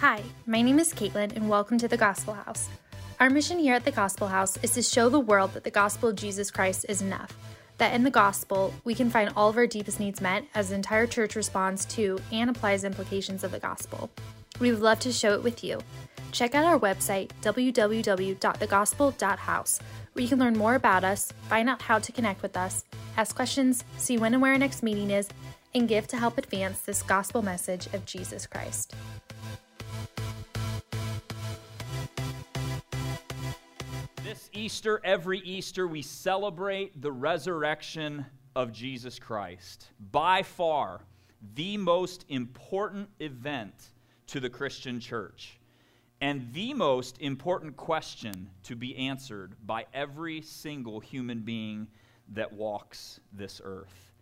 Hi, my name is Caitlin, and welcome to the Gospel House. Our mission here at the Gospel House is to show the world that the gospel of Jesus Christ is enough, that in the gospel, we can find all of our deepest needs met as the entire church responds to and applies implications of the gospel. We would love to show it with you. Check out our website, www.thegospel.house, where you can learn more about us, find out how to connect with us, ask questions, see when and where our next meeting is, and give to help advance this gospel message of Jesus Christ. This Easter, every Easter, we celebrate the resurrection of Jesus Christ. By far, the most important event to the Christian church, and the most important question to be answered by every single human being that walks this earth.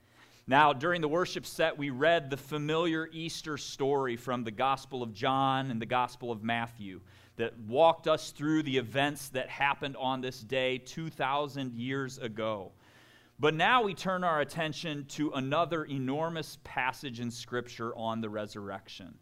Now, during the worship set, we read the familiar Easter story from the Gospel of John and the Gospel of Matthew that walked us through the events that happened on this day 2,000 years ago. But now we turn our attention to another enormous passage in Scripture on the resurrection.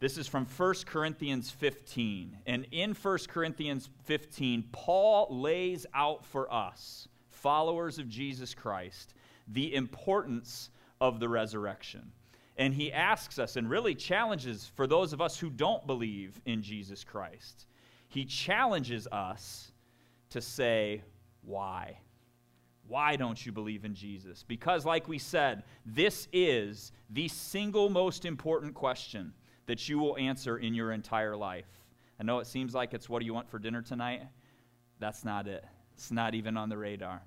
This is from 1 Corinthians 15. And in 1 Corinthians 15, Paul lays out for us, followers of Jesus Christ, the importance of the resurrection. And he asks us and really challenges for those of us who don't believe in Jesus Christ. He challenges us to say, why? Why don't you believe in Jesus? Because, like we said, this is the single most important question that you will answer in your entire life. I know it seems like it's what do you want for dinner tonight? That's not it. It's not even on the radar.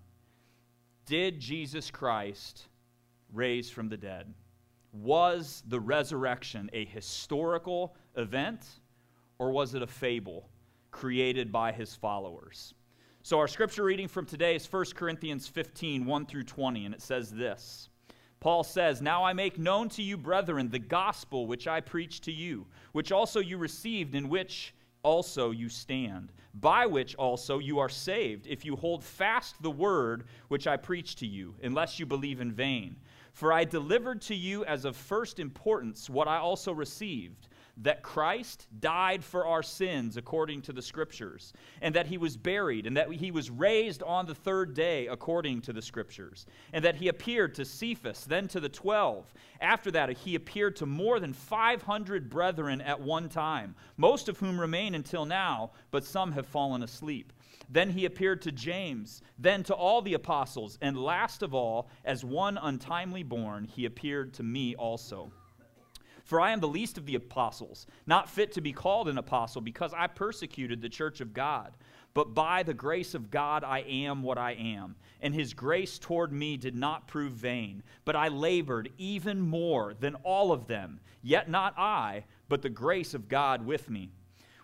Did Jesus Christ raise from the dead? Was the resurrection a historical event or was it a fable created by his followers? So, our scripture reading from today is 1 Corinthians 15 1 through 20, and it says this. Paul says, Now I make known to you, brethren, the gospel which I preached to you, which also you received, in which also you stand, by which also you are saved, if you hold fast the word which I preached to you, unless you believe in vain. For I delivered to you as of first importance what I also received that Christ died for our sins according to the Scriptures, and that he was buried, and that he was raised on the third day according to the Scriptures, and that he appeared to Cephas, then to the twelve. After that, he appeared to more than 500 brethren at one time, most of whom remain until now, but some have fallen asleep. Then he appeared to James, then to all the apostles, and last of all, as one untimely born, he appeared to me also. For I am the least of the apostles, not fit to be called an apostle, because I persecuted the church of God. But by the grace of God, I am what I am. And his grace toward me did not prove vain, but I labored even more than all of them. Yet not I, but the grace of God with me.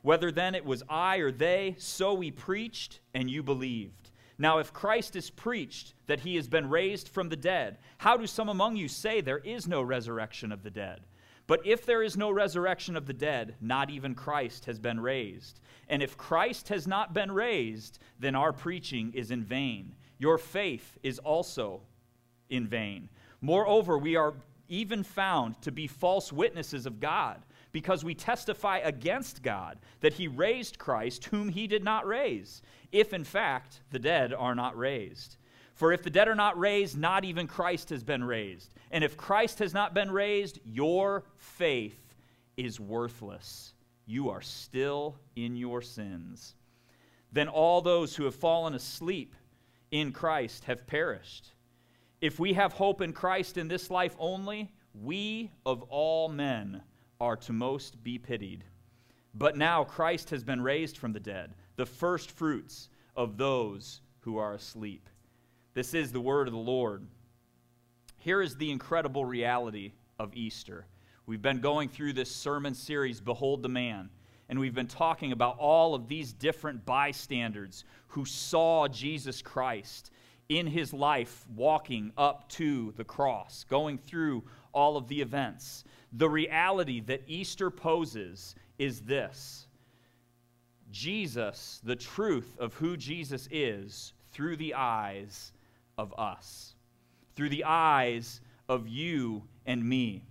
Whether then it was I or they, so we preached, and you believed. Now, if Christ is preached that he has been raised from the dead, how do some among you say there is no resurrection of the dead? But if there is no resurrection of the dead, not even Christ has been raised. And if Christ has not been raised, then our preaching is in vain. Your faith is also in vain. Moreover, we are even found to be false witnesses of God because we testify against God that he raised Christ, whom he did not raise, if in fact the dead are not raised. For if the dead are not raised, not even Christ has been raised. And if Christ has not been raised, your faith is worthless. You are still in your sins. Then all those who have fallen asleep in Christ have perished. If we have hope in Christ in this life only, we of all men are to most be pitied. But now Christ has been raised from the dead, the first fruits of those who are asleep. This is the word of the Lord. Here is the incredible reality of Easter. We've been going through this sermon series, Behold the Man, and we've been talking about all of these different bystanders who saw Jesus Christ in his life walking up to the cross, going through all of the events. The reality that Easter poses is this Jesus, the truth of who Jesus is, through the eyes of us, through the eyes of you and me.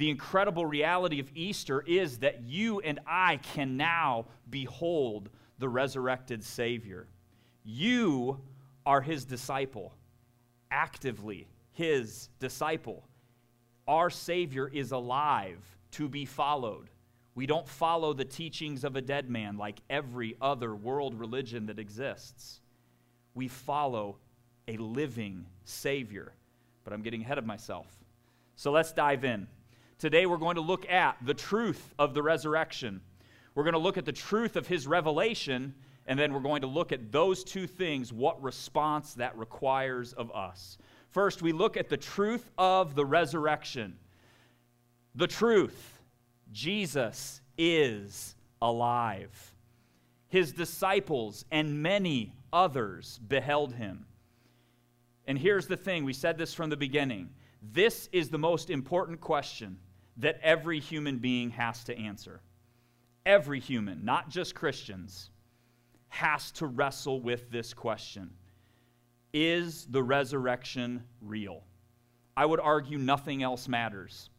the incredible reality of Easter is that you and I can now behold the resurrected Savior. You are his disciple, actively his disciple. Our Savior is alive to be followed. We don't follow the teachings of a dead man like every other world religion that exists. We follow a living Savior. But I'm getting ahead of myself. So let's dive in. Today we're going to look at the truth of the resurrection. We're going to look at the truth of his revelation, and then we're going to look at those two things, what response that requires of us. First, we look at the truth of the resurrection. The truth Jesus is alive. His disciples and many others beheld him. And here's the thing we said this from the beginning. This is the most important question that every human being has to answer. Every human, not just Christians, has to wrestle with this question Is the resurrection real? I would argue nothing else matters.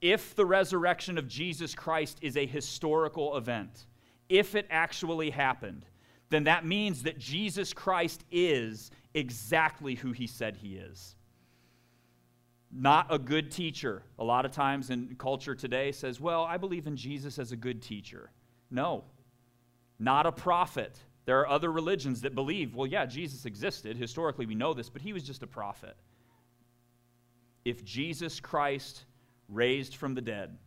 If the resurrection of Jesus Christ is a historical event, if it actually happened, then that means that Jesus Christ is exactly who he said he is not a good teacher. A lot of times in culture today says, well, I believe in Jesus as a good teacher. No, not a prophet. There are other religions that believe, well, yeah, Jesus existed. Historically, we know this, but he was just a prophet. If Jesus Christ raised from the dead,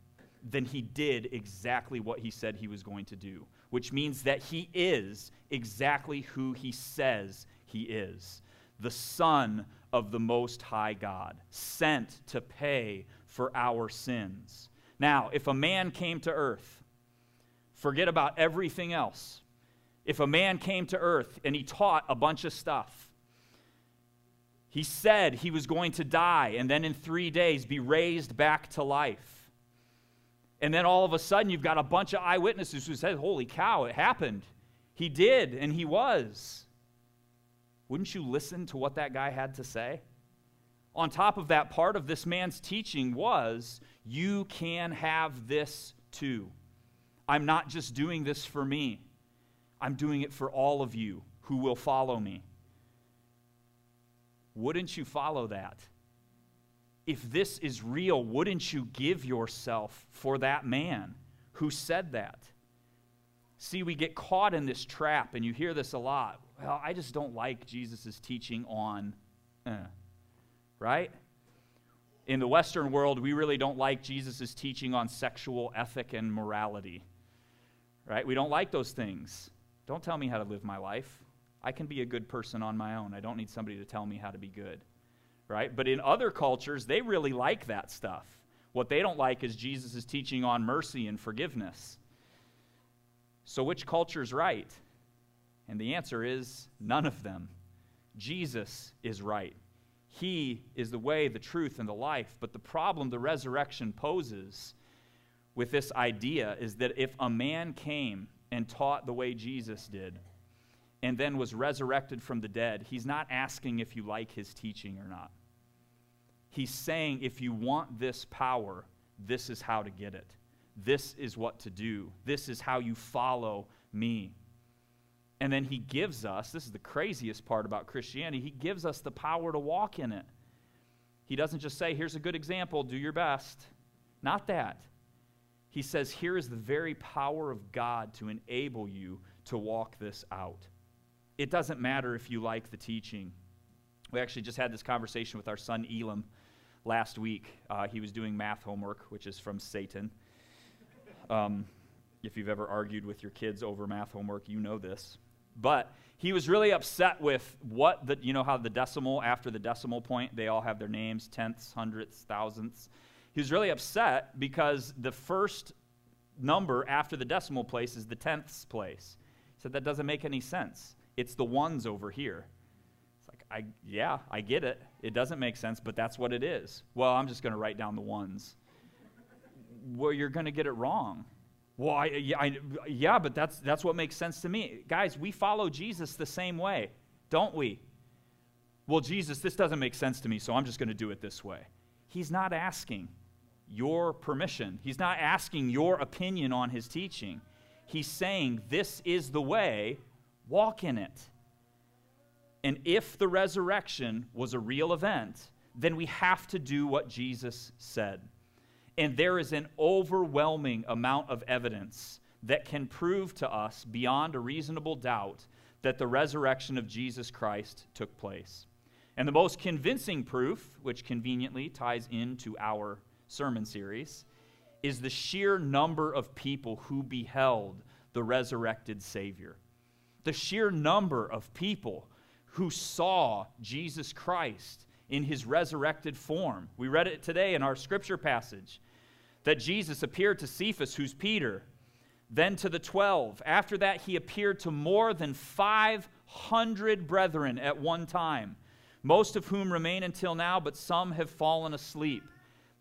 then he did exactly what he said he was going to do, which means that he is exactly who he says he is the Son of the Most High God, sent to pay for our sins. Now, if a man came to earth, forget about everything else. If a man came to earth and he taught a bunch of stuff, he said he was going to die and then in three days be raised back to life. And then all of a sudden, you've got a bunch of eyewitnesses who said, Holy cow, it happened. He did, and he was. Wouldn't you listen to what that guy had to say? On top of that, part of this man's teaching was you can have this too. I'm not just doing this for me, I'm doing it for all of you who will follow me. Wouldn't you follow that? If this is real, wouldn't you give yourself for that man who said that? See, we get caught in this trap, and you hear this a lot well, I just don't like Jesus' teaching on, eh, right? In the Western world, we really don't like Jesus' teaching on sexual ethic and morality, right? We don't like those things. Don't tell me how to live my life. I can be a good person on my own. I don't need somebody to tell me how to be good, right? But in other cultures, they really like that stuff. What they don't like is Jesus' teaching on mercy and forgiveness. So, which culture is right? And the answer is none of them. Jesus is right. He is the way, the truth, and the life. But the problem the resurrection poses with this idea is that if a man came and taught the way Jesus did and then was resurrected from the dead, he's not asking if you like his teaching or not. He's saying if you want this power, this is how to get it. This is what to do. This is how you follow me. And then he gives us this is the craziest part about Christianity he gives us the power to walk in it. He doesn't just say, here's a good example, do your best. Not that. He says, here is the very power of God to enable you to walk this out. It doesn't matter if you like the teaching. We actually just had this conversation with our son Elam last week. Uh, he was doing math homework, which is from Satan. Um, if you've ever argued with your kids over math homework, you know this. But he was really upset with what the, you know how the decimal, after the decimal point, they all have their names tenths, hundredths, thousandths. He was really upset because the first number after the decimal place is the tenths place. He said, that doesn't make any sense. It's the ones over here. It's like, I, yeah, I get it. It doesn't make sense, but that's what it is. Well, I'm just going to write down the ones. well, you're going to get it wrong. Well, I, yeah, I, yeah, but that's, that's what makes sense to me. Guys, we follow Jesus the same way, don't we? Well, Jesus, this doesn't make sense to me, so I'm just going to do it this way. He's not asking. Your permission. He's not asking your opinion on his teaching. He's saying, This is the way, walk in it. And if the resurrection was a real event, then we have to do what Jesus said. And there is an overwhelming amount of evidence that can prove to us beyond a reasonable doubt that the resurrection of Jesus Christ took place. And the most convincing proof, which conveniently ties into our sermon series, is the sheer number of people who beheld the resurrected Savior. The sheer number of people who saw Jesus Christ in his resurrected form. We read it today in our scripture passage that Jesus appeared to Cephas, who's Peter, then to the 12. After that, he appeared to more than 500 brethren at one time, most of whom remain until now, but some have fallen asleep.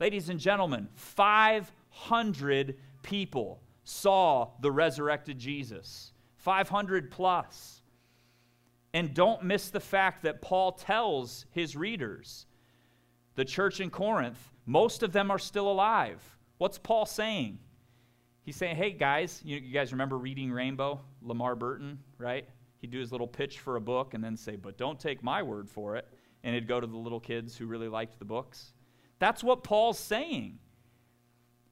Ladies and gentlemen, 500 people saw the resurrected Jesus. 500 plus. And don't miss the fact that Paul tells his readers, the church in Corinth, most of them are still alive. What's Paul saying? He's saying, hey guys, you, guys remember reading Rainbow? LeVar Burton, right? He'd do his little pitch for a book and then say, but don't take my word for it. And he'd go to the little kids who really liked the books. That's what Paul's saying.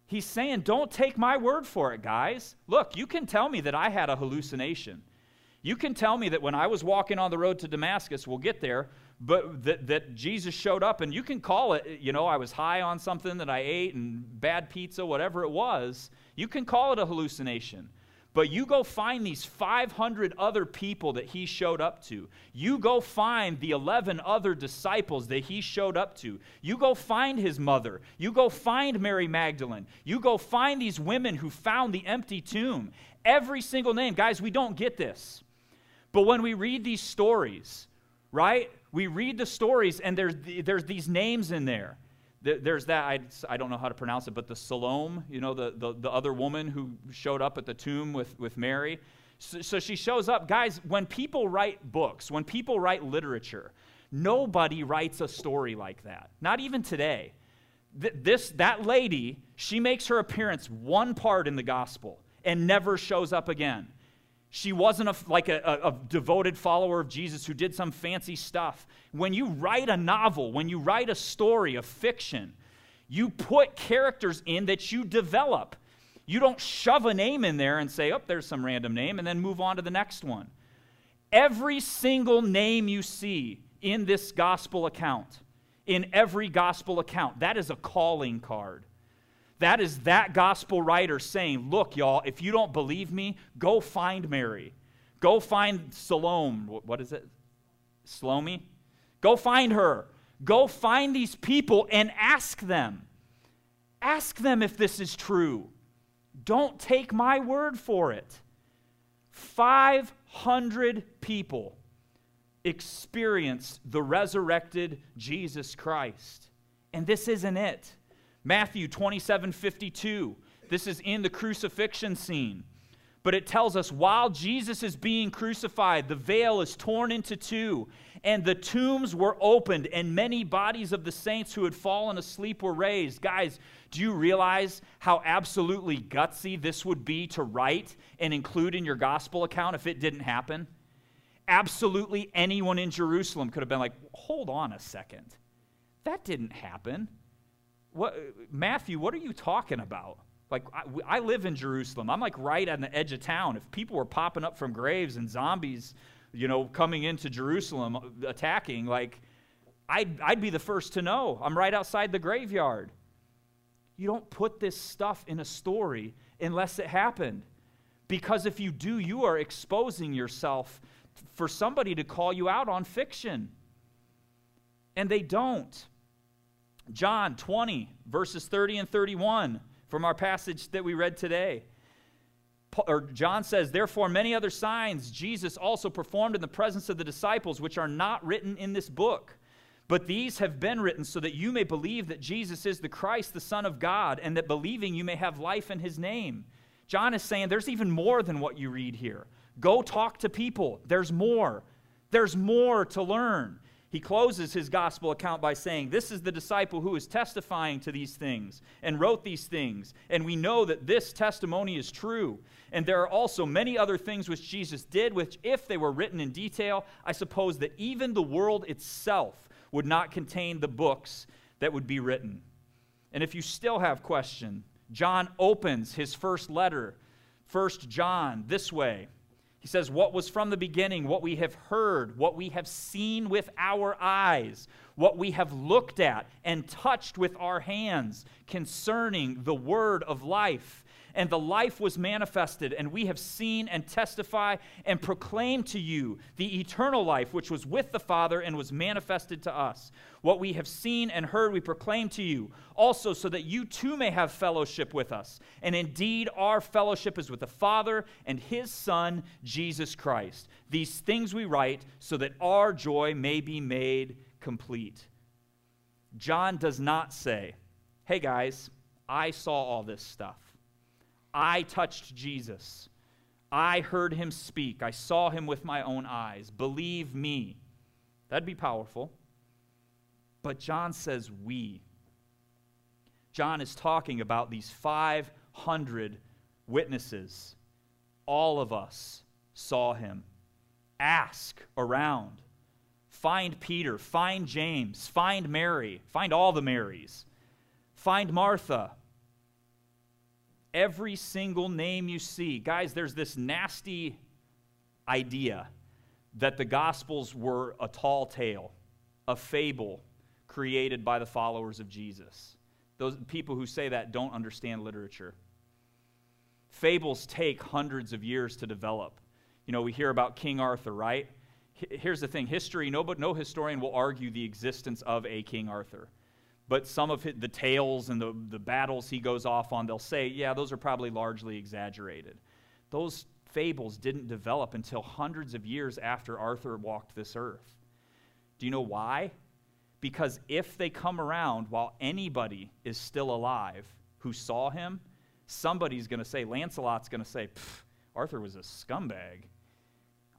He's saying, don't take my word for it, guys. Look, you can tell me that I had a hallucination. You can tell me that when I was walking on the road to Damascus, we'll get there, but that, that Jesus showed up, and you can call it, you know, I was high on something that I ate and bad pizza, whatever it was. You can call it a hallucination. But you go find these 500 other people that he showed up to. You go find the 11 other disciples that he showed up to. You go find his mother. You go find Mary Magdalene. You go find these women who found the empty tomb. Every single name. Guys, we don't get this. But when we read these stories, right? We read the stories and there's, there's these names in there. There's that, I, I don't know how to pronounce it, but the Salome, you know, the, the, the other woman who showed up at the tomb with, with Mary. So, so she shows up. Guys, when people write books, when people write literature, nobody writes a story like that. Not even today. this, that lady, she makes her appearance one part in the gospel and never shows up again. She wasn't a, like a, a, a, devoted follower of Jesus who did some fancy stuff. When you write a novel, when you write a story, a fiction, you put characters in that you develop. You don't shove a name in there and say, oh, there's some random name, and then move on to the next one. Every single name you see in this gospel account, in every gospel account, that is a calling card. That is that gospel writer saying, Look, y'all, if you don't believe me, go find Mary. Go find Salome. What is it? Salome? Go find her. Go find these people and ask them. Ask them if this is true. Don't take my word for it. 500 people experienced the resurrected Jesus Christ. And this isn't it. Matthew 27 52. This is in the crucifixion scene. But it tells us while Jesus is being crucified, the veil is torn into two, and the tombs were opened, and many bodies of the saints who had fallen asleep were raised. Guys, do you realize how absolutely gutsy this would be to write and include in your gospel account if it didn't happen? Absolutely anyone in Jerusalem could have been like, hold on a second. That didn't happen. What, Matthew, what are you talking about? Like, I, I, live in Jerusalem. I'm like right on the edge of town. If people were popping up from graves and zombies, you know, coming into Jerusalem uh, attacking, like, I'd, I'd be the first to know. I'm right outside the graveyard. You don't put this stuff in a story unless it happened. Because if you do, you are exposing yourself for somebody to call you out on fiction. And they don't. John 20, verses 30 and 31 from our passage that we read today. Or John says, Therefore, many other signs Jesus also performed in the presence of the disciples, which are not written in this book. But these have been written so that you may believe that Jesus is the Christ, the Son of God, and that believing you may have life in his name. John is saying there's even more than what you read here. Go talk to people. There's more. There's more to learn. He closes his gospel account by saying, This is the disciple who is testifying to these things and wrote these things, and we know that this testimony is true. And there are also many other things which Jesus did, which, if they were written in detail, I suppose that even the world itself would not contain the books that would be written. And if you still have question, John opens his first letter, First John, this way. He says, What was from the beginning, what we have heard, what we have seen with our eyes, what we have looked at and touched with our hands concerning the word of life and the life was manifested, and we have seen and testify and proclaim to you the eternal life which was with the Father and was manifested to us. What we have seen and heard, we proclaim to you, also so that you too may have fellowship with us. And indeed, our fellowship is with the Father and his Son, Jesus Christ. These things we write so that our joy may be made complete. John does not say, Hey guys, I saw all this stuff. I touched Jesus. I heard him speak. I saw him with my own eyes. Believe me. That'd be powerful. But John says we. John is talking about these 500 witnesses. All of us saw him. Ask around. Find Peter, find James, find Mary, find all the Marys, find Martha, every single name you see. Guys, there's this nasty idea that the Gospels were a tall tale, a fable created by the followers of Jesus. Those people who say that don't understand literature. Fables take hundreds of years to develop. You know, we hear about King Arthur, right? Here's the thing history, no, but no historian will argue the existence of a King Arthur but some of the tales and the, the battles he goes off on, they'll say, yeah, those are probably largely exaggerated. Those fables didn't develop until hundreds of years after Arthur walked this earth. Do you know why? Because if they come around while anybody is still alive who saw him, somebody's going to say, Lancelot's going to say, Arthur was a scumbag.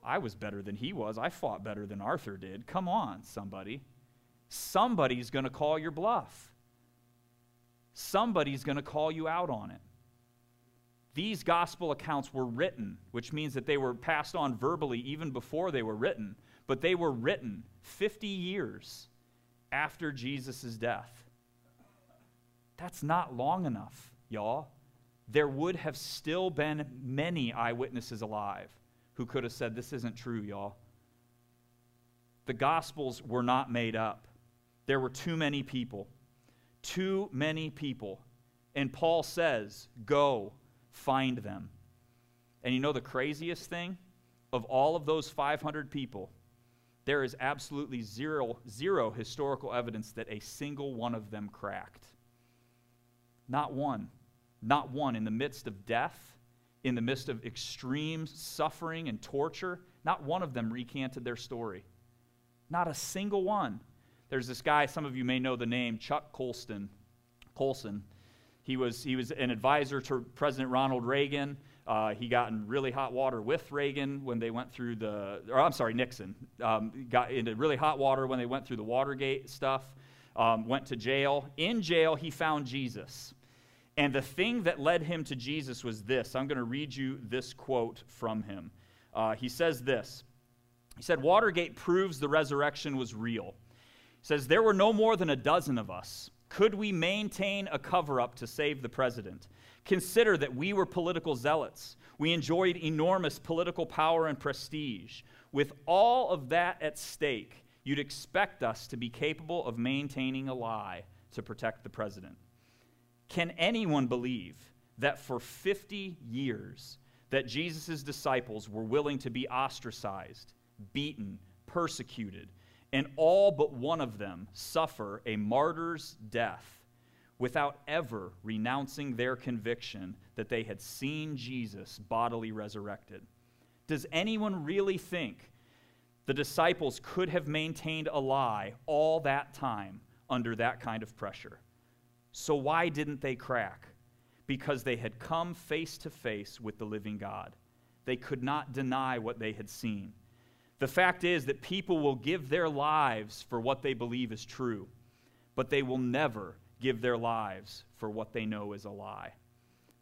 I was better than he was. I fought better than Arthur did. Come on, somebody somebody's going to call your bluff. Somebody's going to call you out on it. These gospel accounts were written, which means that they were passed on verbally even before they were written, but they were written 50 years after Jesus' death. That's not long enough, y'all. There would have still been many eyewitnesses alive who could have said, This isn't true, y'all. The Gospels were not made up. There were too many people. Too many people. And Paul says, Go, find them. And you know the craziest thing? Of all of those 500 people, there is absolutely zero, zero historical evidence that a single one of them cracked. Not one. Not one. In the midst of death, in the midst of extreme suffering and torture, not one of them recanted their story. Not a single one. There's this guy, some of you may know the name, Chuck Colson. Colson. He was, he was an advisor to President Ronald Reagan. Uh, he got in really hot water with Reagan when they went through the, or I'm sorry, Nixon. Um, got into really hot water when they went through the Watergate stuff. Um, went to jail. In jail, he found Jesus. And the thing that led him to Jesus was this. I'm going to read you this quote from him. Uh, he says this He said, Watergate proves the resurrection was real says, There were no more than a dozen of us. Could we maintain a cover up to save the president? Consider that we were political zealots. We enjoyed enormous political power and prestige. With all of that at stake, you'd expect us to be capable of maintaining a lie to protect the president. Can anyone believe that for 50 years that Jesus' disciples were willing to be ostracized, beaten, persecuted, and all but one of them suffer a martyr's death without ever renouncing their conviction that they had seen Jesus bodily resurrected. Does anyone really think the disciples could have maintained a lie all that time under that kind of pressure? So, why didn't they crack? Because they had come face to face with the living God. They could not deny what they had seen. The fact is that people will give their lives for what they believe is true, but they will never give their lives for what they know is a lie.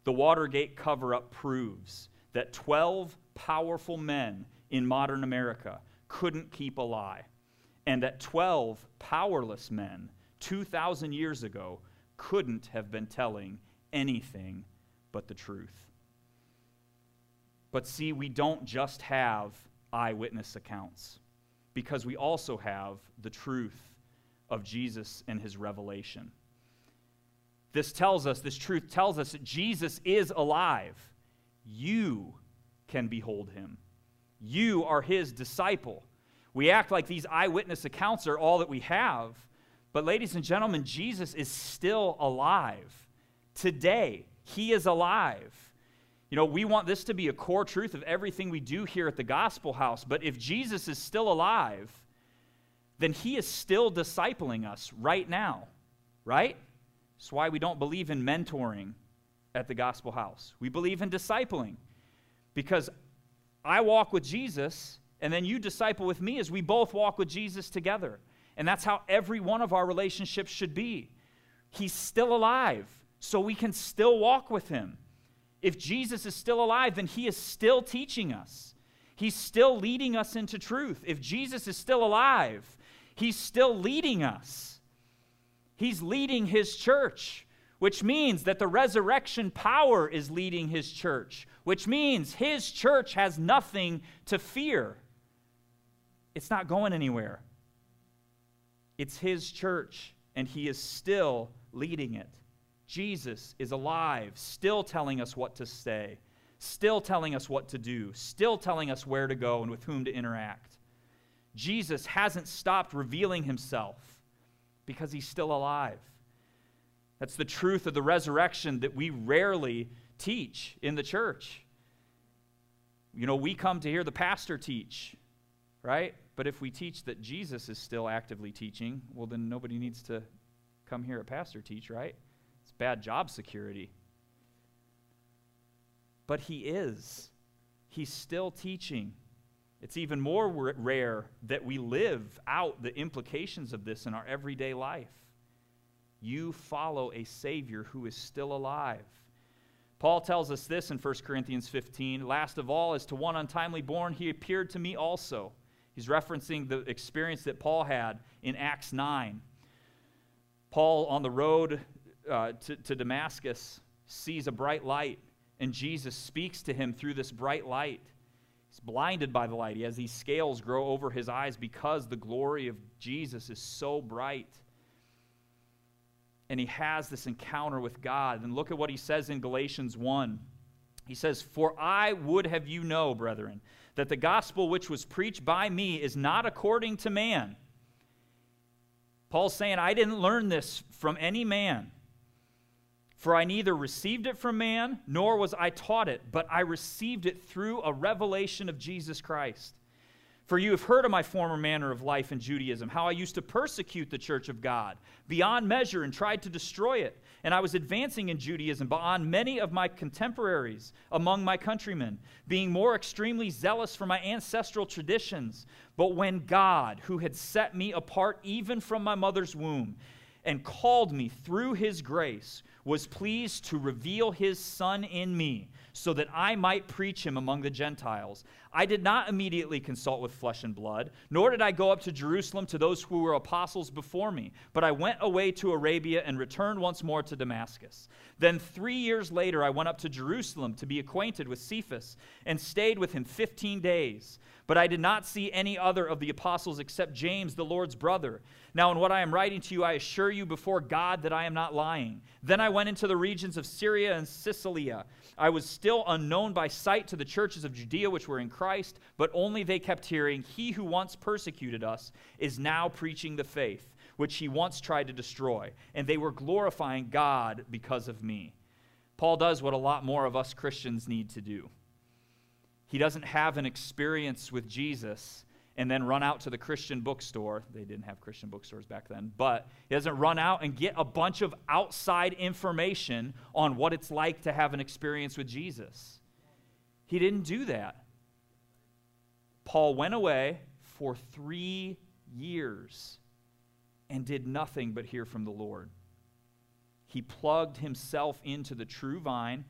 The Watergate cover up proves that 12 powerful men in modern America couldn't keep a lie, and that 12 powerless men 2,000 years ago couldn't have been telling anything but the truth. But see, we don't just have eyewitness accounts, because we also have the truth of Jesus and his revelation. This tells us, this truth tells us that Jesus is alive. You can behold him. You are his disciple. We act like these eyewitness accounts are all that we have. But, ladies and gentlemen, Jesus is still alive. Today, he is alive. You know, we want this to be a core truth of everything we do here at the Gospel House. But if Jesus is still alive, then he is still discipling us right now, right? That's why we don't believe in mentoring at the Gospel House. We believe in discipling because I walk with Jesus, and then you disciple with me as we both walk with Jesus together. And that's how every one of our relationships should be. He's still alive, so we can still walk with him. If Jesus is still alive, then he is still teaching us. He's still leading us into truth. If Jesus is still alive, he's still leading us. He's leading his church, which means that the resurrection power is leading his church, which means his church has nothing to fear. It's not going anywhere. It's his church, and he is still leading it. Jesus is alive, still telling us what to say, still telling us what to do, still telling us where to go and with whom to interact. Jesus hasn't stopped revealing himself because he's still alive. That's the truth of the resurrection that we rarely teach in the church. You know, we come to hear the pastor teach, right? But if we teach that Jesus is still actively teaching, well, then nobody needs to come here a pastor teach, right? Bad job security. But he is. He's still teaching. It's even more rare that we live out the implications of this in our everyday life. You follow a Savior who is still alive. Paul tells us this in 1 Corinthians 15 Last of all, as to one untimely born, he appeared to me also. He's referencing the experience that Paul had in Acts 9. Paul, on the road uh, to, to Damascus, sees a bright light, and Jesus speaks to him through this bright light. He's blinded by the light. He has these scales grow over his eyes because the glory of Jesus is so bright. And he has this encounter with God. And look at what he says in Galatians 1. He says, For I would have you know, brethren, that the gospel which was preached by me is not according to man. Paul's saying, I didn't learn this from any man. For I neither received it from man, nor was I taught it, but I received it through a revelation of Jesus Christ. For you have heard of my former manner of life in Judaism, how I used to persecute the church of God beyond measure and tried to destroy it. And I was advancing in Judaism beyond many of my contemporaries among my countrymen, being more extremely zealous for my ancestral traditions. But when God, who had set me apart even from my mother's womb, and called me through his grace, was pleased to reveal his Son in me so that I might preach him among the Gentiles. I did not immediately consult with flesh and blood, nor did I go up to Jerusalem to those who were apostles before me, but I went away to Arabia and returned once more to Damascus. Then three years later, I went up to Jerusalem to be acquainted with Cephas and stayed with him 15 days. But I did not see any other of the apostles except James, the Lord's brother. Now, in what I am writing to you, I assure you before God that I am not lying. Then I went into the regions of Syria and Cilicia. I was still unknown by sight to the churches of Judea which were in Christ, but only they kept hearing, He who once persecuted us is now preaching the faith, which he once tried to destroy. And they were glorifying God because of me. Paul does what a lot more of us Christians need to do. He doesn't have an experience with Jesus and then run out to the Christian bookstore. They didn't have Christian bookstores back then, but he doesn't run out and get a bunch of outside information on what it's like to have an experience with Jesus. He didn't do that. Paul went away for three years and did nothing but hear from the Lord. He plugged himself into the true vine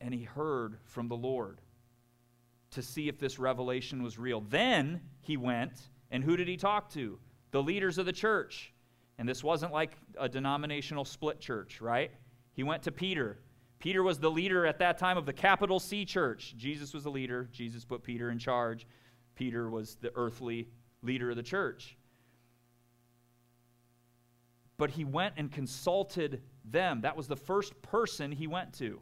and he heard from the Lord to see if this revelation was real. Then he went, and who did he talk to? The leaders of the church. And this wasn't like a denominational split church, right? He went to Peter. Peter was the leader at that time of the capital C church. Jesus was the leader. Jesus put Peter in charge. Peter was the earthly leader of the church. But he went and consulted them. That was the first person he went to.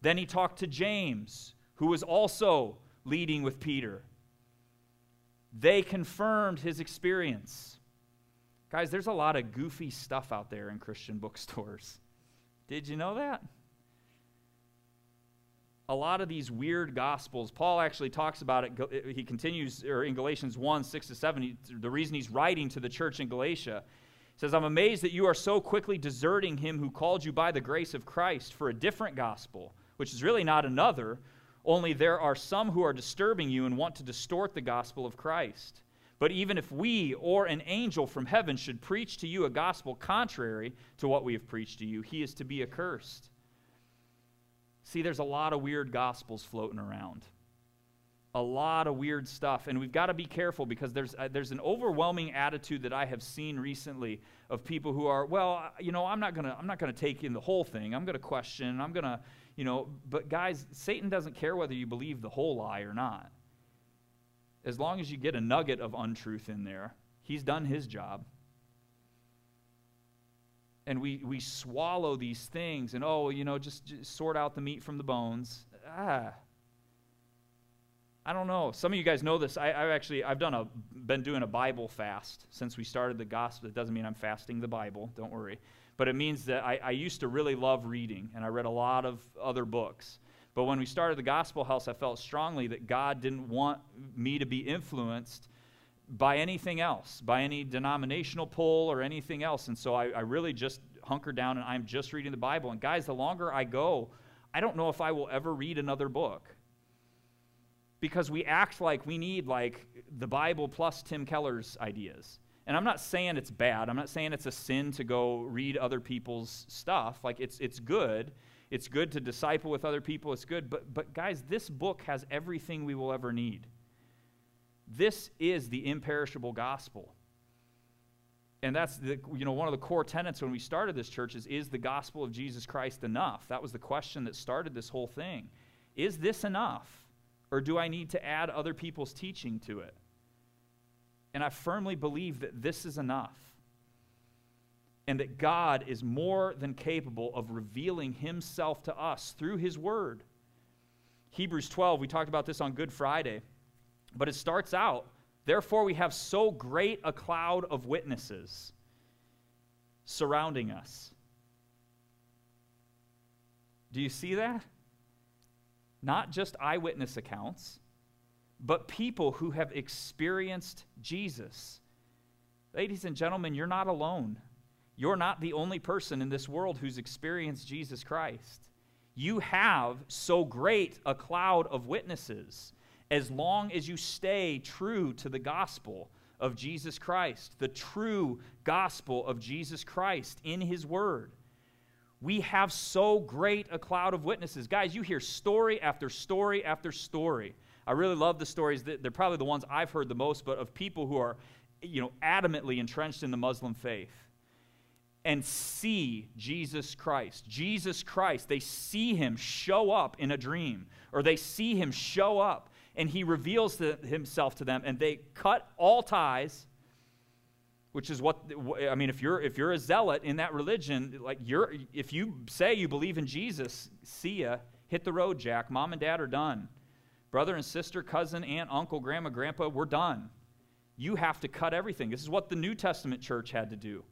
Then he talked to James, who was also leading with Peter. They confirmed his experience. Guys, there's a lot of goofy stuff out there in Christian bookstores. Did you know that? A lot of these weird gospels, Paul actually talks about it. Eh, he continues, or in Galatians 1 6 to 7, he, the reason he's writing to the church in Galatia says, I'm amazed that you are so quickly deserting him who called you by the grace of Christ for a different gospel which is really not another, only there are some who are disturbing you and want to distort the gospel of Christ. But even if we or an angel from heaven should preach to you a gospel contrary to what we have preached to you, he is to be accursed. See, there's a lot of weird gospels floating around. A lot of weird stuff. And we've got to be careful because there's, uh, there's an overwhelming attitude that I have seen recently of people who are, well, you know, I'm not going to I'm not going to take in the whole thing. I'm going to question. I'm going to you know, but guys, Satan doesn't care whether you believe the whole lie or not. As long as you get a nugget of untruth in there, he's done his job. And we, we swallow these things and, oh, you know, just, just sort out the meat from the bones. Ah. I don't know. Some of you guys know this. I, have actually I've done a been doing a Bible fast since we started the gospel. It doesn't mean I'm fasting the Bible. Don't worry but it means that I, I used to really love reading, and I read a lot of other books. But when we started the Gospel House, I felt strongly that God didn't want me to be influenced by anything else, by any denominational pull or anything else. And so I, I, really just hunkered down and I'm just reading the Bible. And guys, the longer I go, I don't know if I will ever read another book. Because we act like we need like the Bible plus Tim Keller's ideas. And I'm not saying it's bad. I'm not saying it's a sin to go read other people's stuff. Like it's it's good. It's good to disciple with other people. It's good. But but guys, this book has everything we will ever need. This is the imperishable gospel. And that's the you know one of the core tenets when we started this church is is the gospel of Jesus Christ enough? That was the question that started this whole thing. Is this enough? Or do I need to add other people's teaching to it? And I firmly believe that this is enough. And that God is more than capable of revealing himself to us through his word. Hebrews 12, we talked about this on Good Friday, but it starts out, therefore we have so great a cloud of witnesses surrounding us. Do you see that? Not just eyewitness accounts, but people who have experienced Jesus. Ladies and gentlemen, you're not alone. You're not the only person in this world who's experienced Jesus Christ. You have so great a cloud of witnesses as long as you stay true to the gospel of Jesus Christ, the true gospel of Jesus Christ in His Word. We have so great a cloud of witnesses. Guys, you hear story after story after story I really love the stories. They're probably the ones I've heard the most, but of people who are, you know, adamantly entrenched in the Muslim faith and see Jesus Christ. Jesus Christ, they see him show up in a dream, or they see him show up and he reveals to himself to them, and they cut all ties. Which is what I mean. If you're if you're a zealot in that religion, like you're if you say you believe in Jesus, see ya, hit the road, Jack. Mom and dad are done brother and sister, cousin, aunt, uncle, grandma, grandpa, we're done. You have to cut everything. This is what the New Testament church had to do.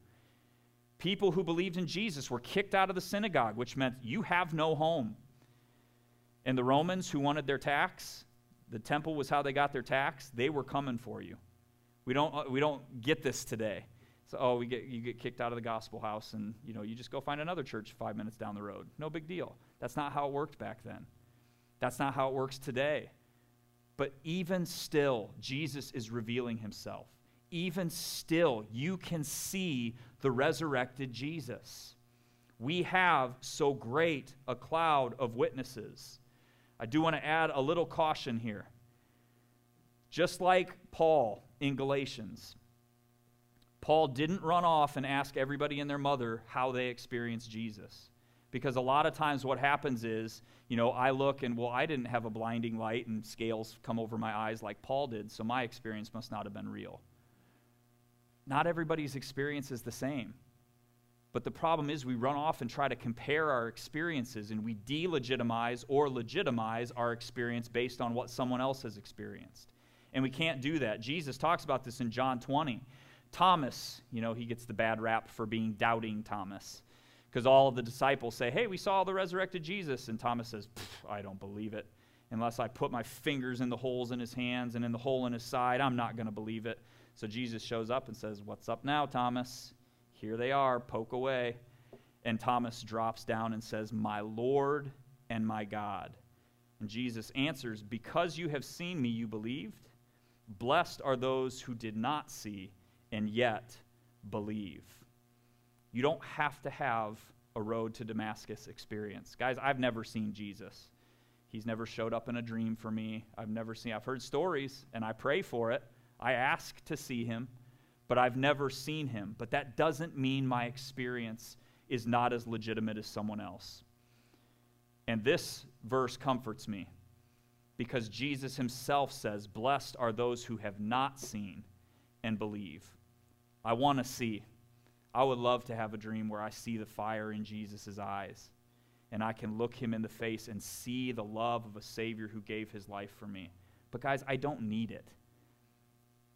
People who believed in Jesus were kicked out of the synagogue, which meant you have no home. And the Romans who wanted their tax, the temple was how they got their tax, they were coming for you. We don't, uh, we don't get this today. So, oh, we get, you get kicked out of the gospel house and, you know, you just go find another church five minutes down the road. No big deal. That's not how it worked back then. That's not how it works today. But even still, Jesus is revealing himself. Even still, you can see the resurrected Jesus. We have so great a cloud of witnesses. I do want to add a little caution here. Just like Paul in Galatians, Paul didn't run off and ask everybody and their mother how they experienced Jesus. Because a lot of times what happens is, you know, I look and, well, I didn't have a blinding light and scales come over my eyes like Paul did, so my experience must not have been real. Not everybody's experience is the same. But the problem is, we run off and try to compare our experiences and we delegitimize or legitimize our experience based on what someone else has experienced. And we can't do that. Jesus talks about this in John 20. Thomas, you know, he gets the bad rap for being doubting Thomas because all of the disciples say, Hey, we saw the resurrected Jesus. And Thomas says, I don't believe it. Unless I put my fingers in the holes in his hands and in the hole in his side, I'm not going to believe it. So Jesus shows up and says, What's up now, Thomas? Here they are, poke away. And Thomas drops down and says, My Lord and my God. And Jesus answers, Because you have seen me, you believed. Blessed are those who did not see and yet believe. You don't have to have a road to Damascus experience. Guys, I've never seen Jesus. He's never showed up in a dream for me. I've never seen I've heard stories and I pray for it. I ask to see him, but I've never seen him. But that doesn't mean my experience is not as legitimate as someone else. And this verse comforts me because Jesus himself says, Blessed are those who have not seen and believe. I want to see. I would love to have a dream where I see the fire in Jesus' eyes and I can look him in the face and see the love of a Savior who gave his life for me. But, guys, I don't need it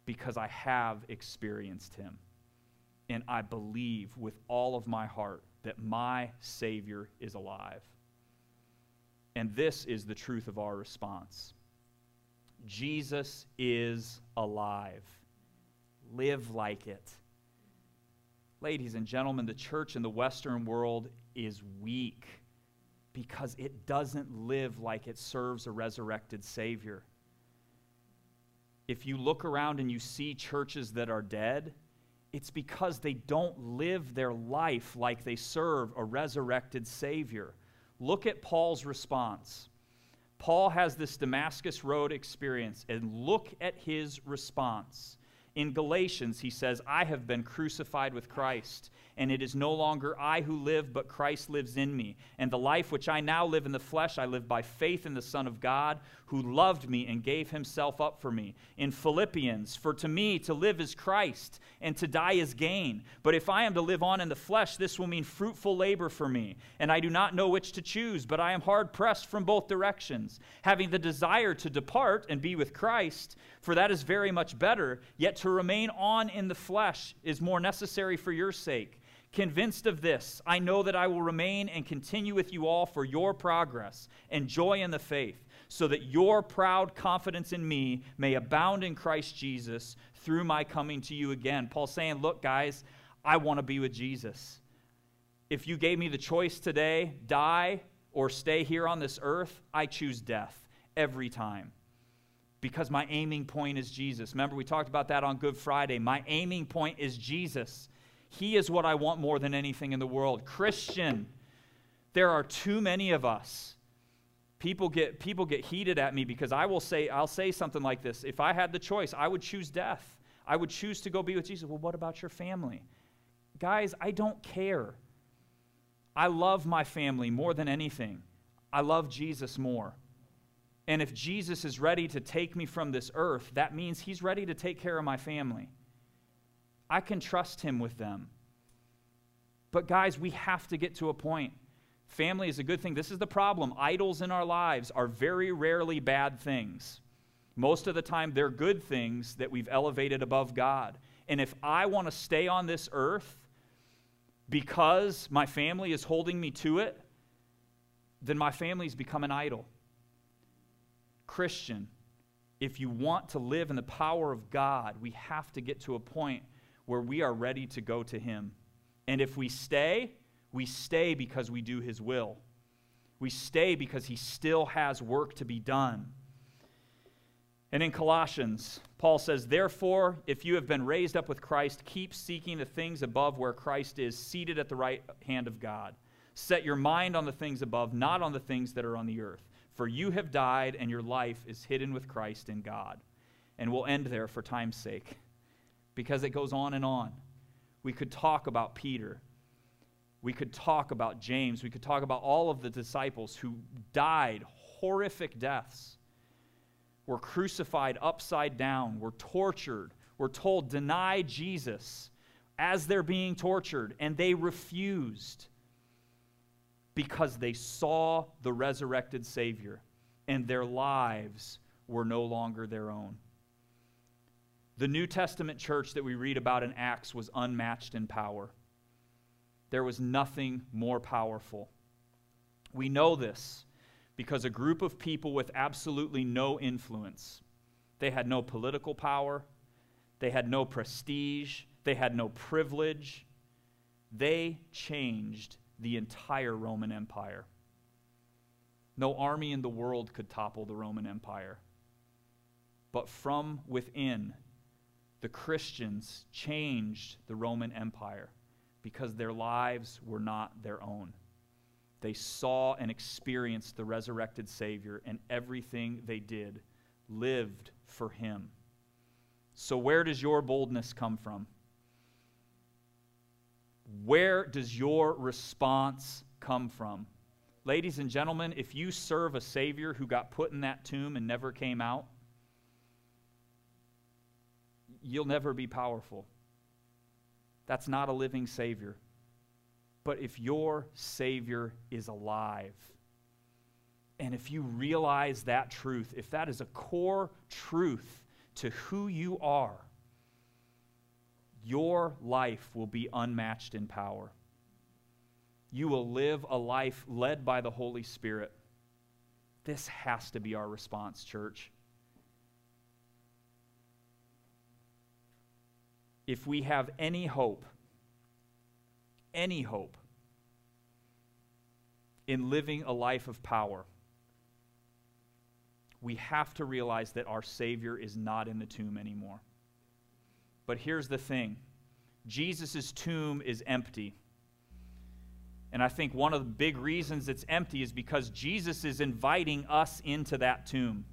because I have experienced him. And I believe with all of my heart that my Savior is alive. And this is the truth of our response Jesus is alive. Live like it. Ladies and gentlemen, the church in the Western world is weak because it doesn't live like it serves a resurrected Savior. If you look around and you see churches that are dead, it's because they don't live their life like they serve a resurrected Savior. Look at Paul's response. Paul has this Damascus Road experience, and look at his response. In Galatians, he says, I have been crucified with Christ, and it is no longer I who live, but Christ lives in me. And the life which I now live in the flesh, I live by faith in the Son of God, who loved me and gave himself up for me. In Philippians, for to me to live is Christ, and to die is gain. But if I am to live on in the flesh, this will mean fruitful labor for me. And I do not know which to choose, but I am hard pressed from both directions, having the desire to depart and be with Christ, for that is very much better, yet to remain on in the flesh is more necessary for your sake. Convinced of this, I know that I will remain and continue with you all for your progress and joy in the faith, so that your proud confidence in me may abound in Christ Jesus through my coming to you again. Paul's saying, Look, guys, I want to be with Jesus. If you gave me the choice today, die or stay here on this earth, I choose death every time because my aiming point is Jesus. Remember, we talked about that on Good Friday. My aiming point is Jesus. He is what I want more than anything in the world. Christian, there are too many of us. People get, people get heated at me because I will say, I'll say something like this. If I had the choice, I would choose death. I would choose to go be with Jesus. Well, what about your family? Guys, I don't care. I love my family more than anything. I love Jesus more. And if Jesus is ready to take me from this earth, that means he's ready to take care of my family. I can trust him with them. But, guys, we have to get to a point. Family is a good thing. This is the problem. Idols in our lives are very rarely bad things. Most of the time, they're good things that we've elevated above God. And if I want to stay on this earth because my family is holding me to it, then my family's become an idol. Christian, if you want to live in the power of God, we have to get to a point where we are ready to go to Him. And if we stay, we stay because we do His will. We stay because he still has work to be done. And in Colossians, Paul says, Therefore, if you have been raised up with Christ, keep seeking the things above where Christ is, seated at the right hand of God. Set your mind on the things above, not on the things that are on the earth. For you have died, and your life is hidden with Christ in God. And we'll end there for time's sake, because it goes on and on. We could talk about Peter. We could talk about James. We could talk about all of the disciples who died horrific deaths were crucified upside down, were tortured, were told, deny Jesus as they're being tortured, and they refused because they saw the resurrected Savior and their lives were no longer their own. The New Testament church that we read about in Acts was unmatched in power. There was nothing more powerful. We know this because a group of people with absolutely no influence, they had no political power, they had no prestige, they had no privilege, they changed the entire Roman Empire. No army in the world could topple the Roman Empire. But from within, the Christians changed the Roman Empire because their lives were not their own. They saw and experienced the resurrected Savior, and everything they did lived for Him. So, where does your boldness come from? Where does your response come from? Ladies and gentlemen, if you serve a Savior who got put in that tomb and never came out, you'll never be powerful. That's not a living Savior. But if your Savior is alive, and if you realize that truth, if that is a core truth to who you are, your life will be unmatched in power. You will live a life led by the Holy Spirit. This has to be our response, church. If we have any hope, any hope in living a life of power, we have to realize that our Savior is not in the tomb anymore. But here's the thing Jesus' tomb is empty. And I think one of the big reasons it's empty is because Jesus is inviting us into that tomb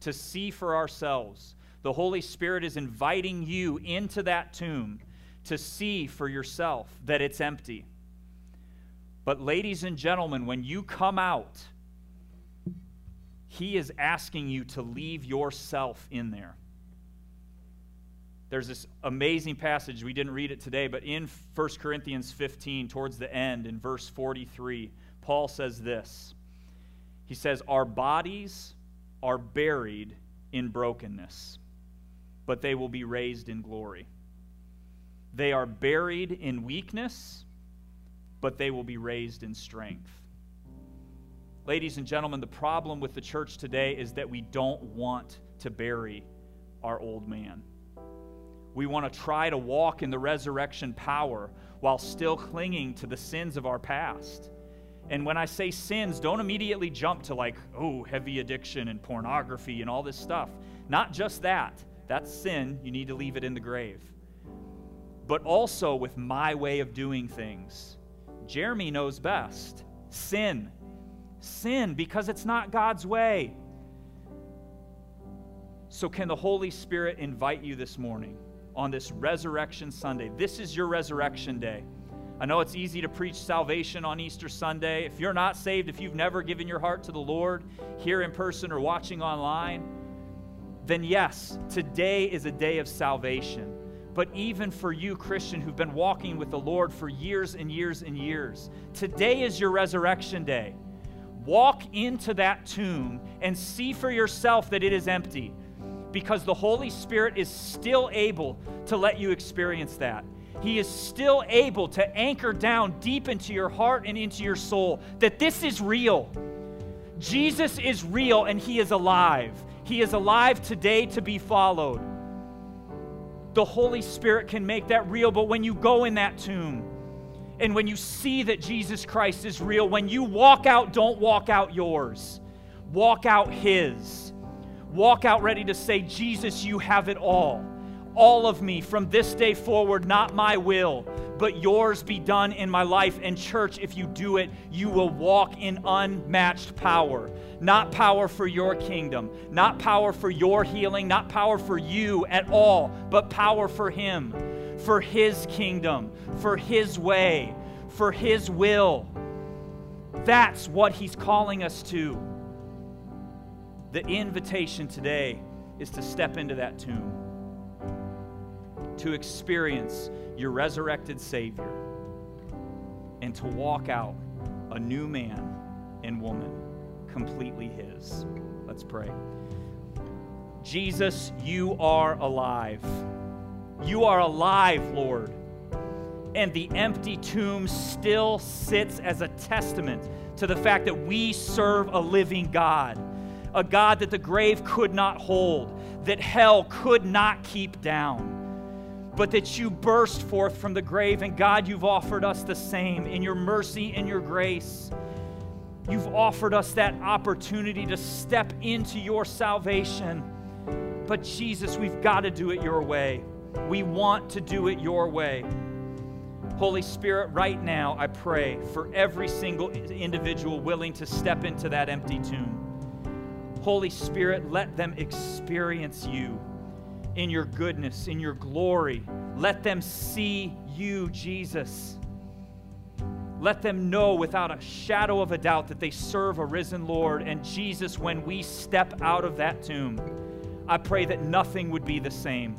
to see for ourselves. The Holy Spirit is inviting you into that tomb to see for yourself that it's empty. But, ladies and gentlemen, when you come out, He is asking you to leave yourself in there. There's this amazing passage, we didn't read it today, but in 1 Corinthians 15, towards the end, in verse 43, Paul says this He says, Our bodies are buried in brokenness, but they will be raised in glory. They are buried in weakness, but they will be raised in strength. Ladies and gentlemen, the problem with the church today is that we don't want to bury our old man. We want to try to walk in the resurrection power while still clinging to the sins of our past. And when I say sins, don't immediately jump to like, oh, heavy addiction and pornography and all this stuff. Not just that. That's sin. You need to leave it in the grave but also with my way of doing things. Jeremy knows best sin. Sin because it's not God's way. So, can the Holy Spirit invite you this morning on this Resurrection Sunday? This is your resurrection day. I know it's easy to preach salvation on Easter Sunday. If you're not saved, if you've never given your heart to the Lord here in person or watching online, then yes, today is a day of salvation. But even for you, Christian, who've been walking with the Lord for years and years and years, today is your resurrection day. Walk into that tomb and see for yourself that it is empty because the Holy Spirit is still able to let you experience that. He is still able to anchor down deep into your heart and into your soul that this is real. Jesus is real and He is alive. He is alive today to be followed the Holy Spirit can make that real. But when you go in that tomb And when you see that Jesus Christ is real, when you walk out, don't walk out yours, walk out His. Walk out ready to say, Jesus, you have it all. All of me from this day forward, not my will, but yours be done in my life. And, church, if you do it, you will walk in unmatched power. Not power for your kingdom, not power for your healing, not power for you at all, but power for Him, for His kingdom, for His way, for His will. That's what He's calling us to. The invitation today is to step into that tomb, to experience your resurrected Savior, and to walk out a new man and woman, completely His. Let's pray. Jesus, you are alive. You are alive, Lord. And the empty tomb still sits as a testament to the fact that we serve a living God a God that the grave could not hold, that hell could not keep down, but that you burst forth from the grave. And God, you've offered us the same in your mercy and your grace. You've offered us that opportunity to step into your salvation. But Jesus, we've got to do it your way. We want to do it your way. Holy Spirit, right now, I pray for every single individual willing to step into that empty tomb. Holy Spirit, let them experience you in your goodness, in your glory. Let them see you, Jesus. Let them know without a shadow of a doubt that they serve a risen Lord. And Jesus, when we step out of that tomb, I pray that nothing would be the same,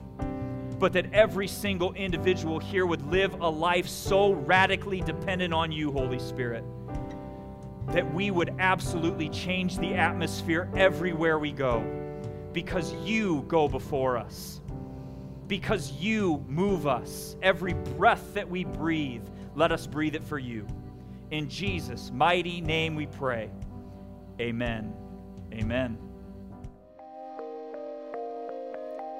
but that every single individual here would live a life so radically dependent on you, Holy Spirit that we would absolutely change the atmosphere everywhere we go because you go before us, because you move us. Every breath that we breathe, let us breathe it for you. In Jesus' mighty name we pray. Amen. Amen.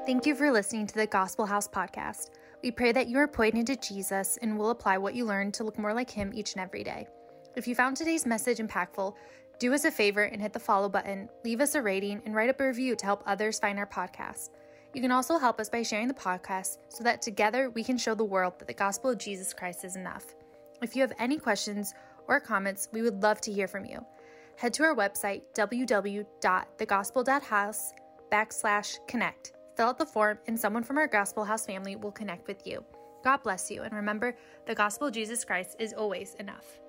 Thank you for listening to the Gospel House podcast. We pray that you are pointed to Jesus and will apply what you learned to look more like him each and every day. If you found today's message impactful, do us a favor and hit the follow button, leave us a rating, and write up a review to help others find our podcast. You can also help us by sharing the podcast so that together we can show the world that the gospel of Jesus Christ is enough. If you have any questions or comments, we would love to hear from you. Head to our website, www.thegospel.house backslash connect. Fill out the form, and someone from our Gospel House family will connect with you. God bless you, and remember, the gospel of Jesus Christ is always enough.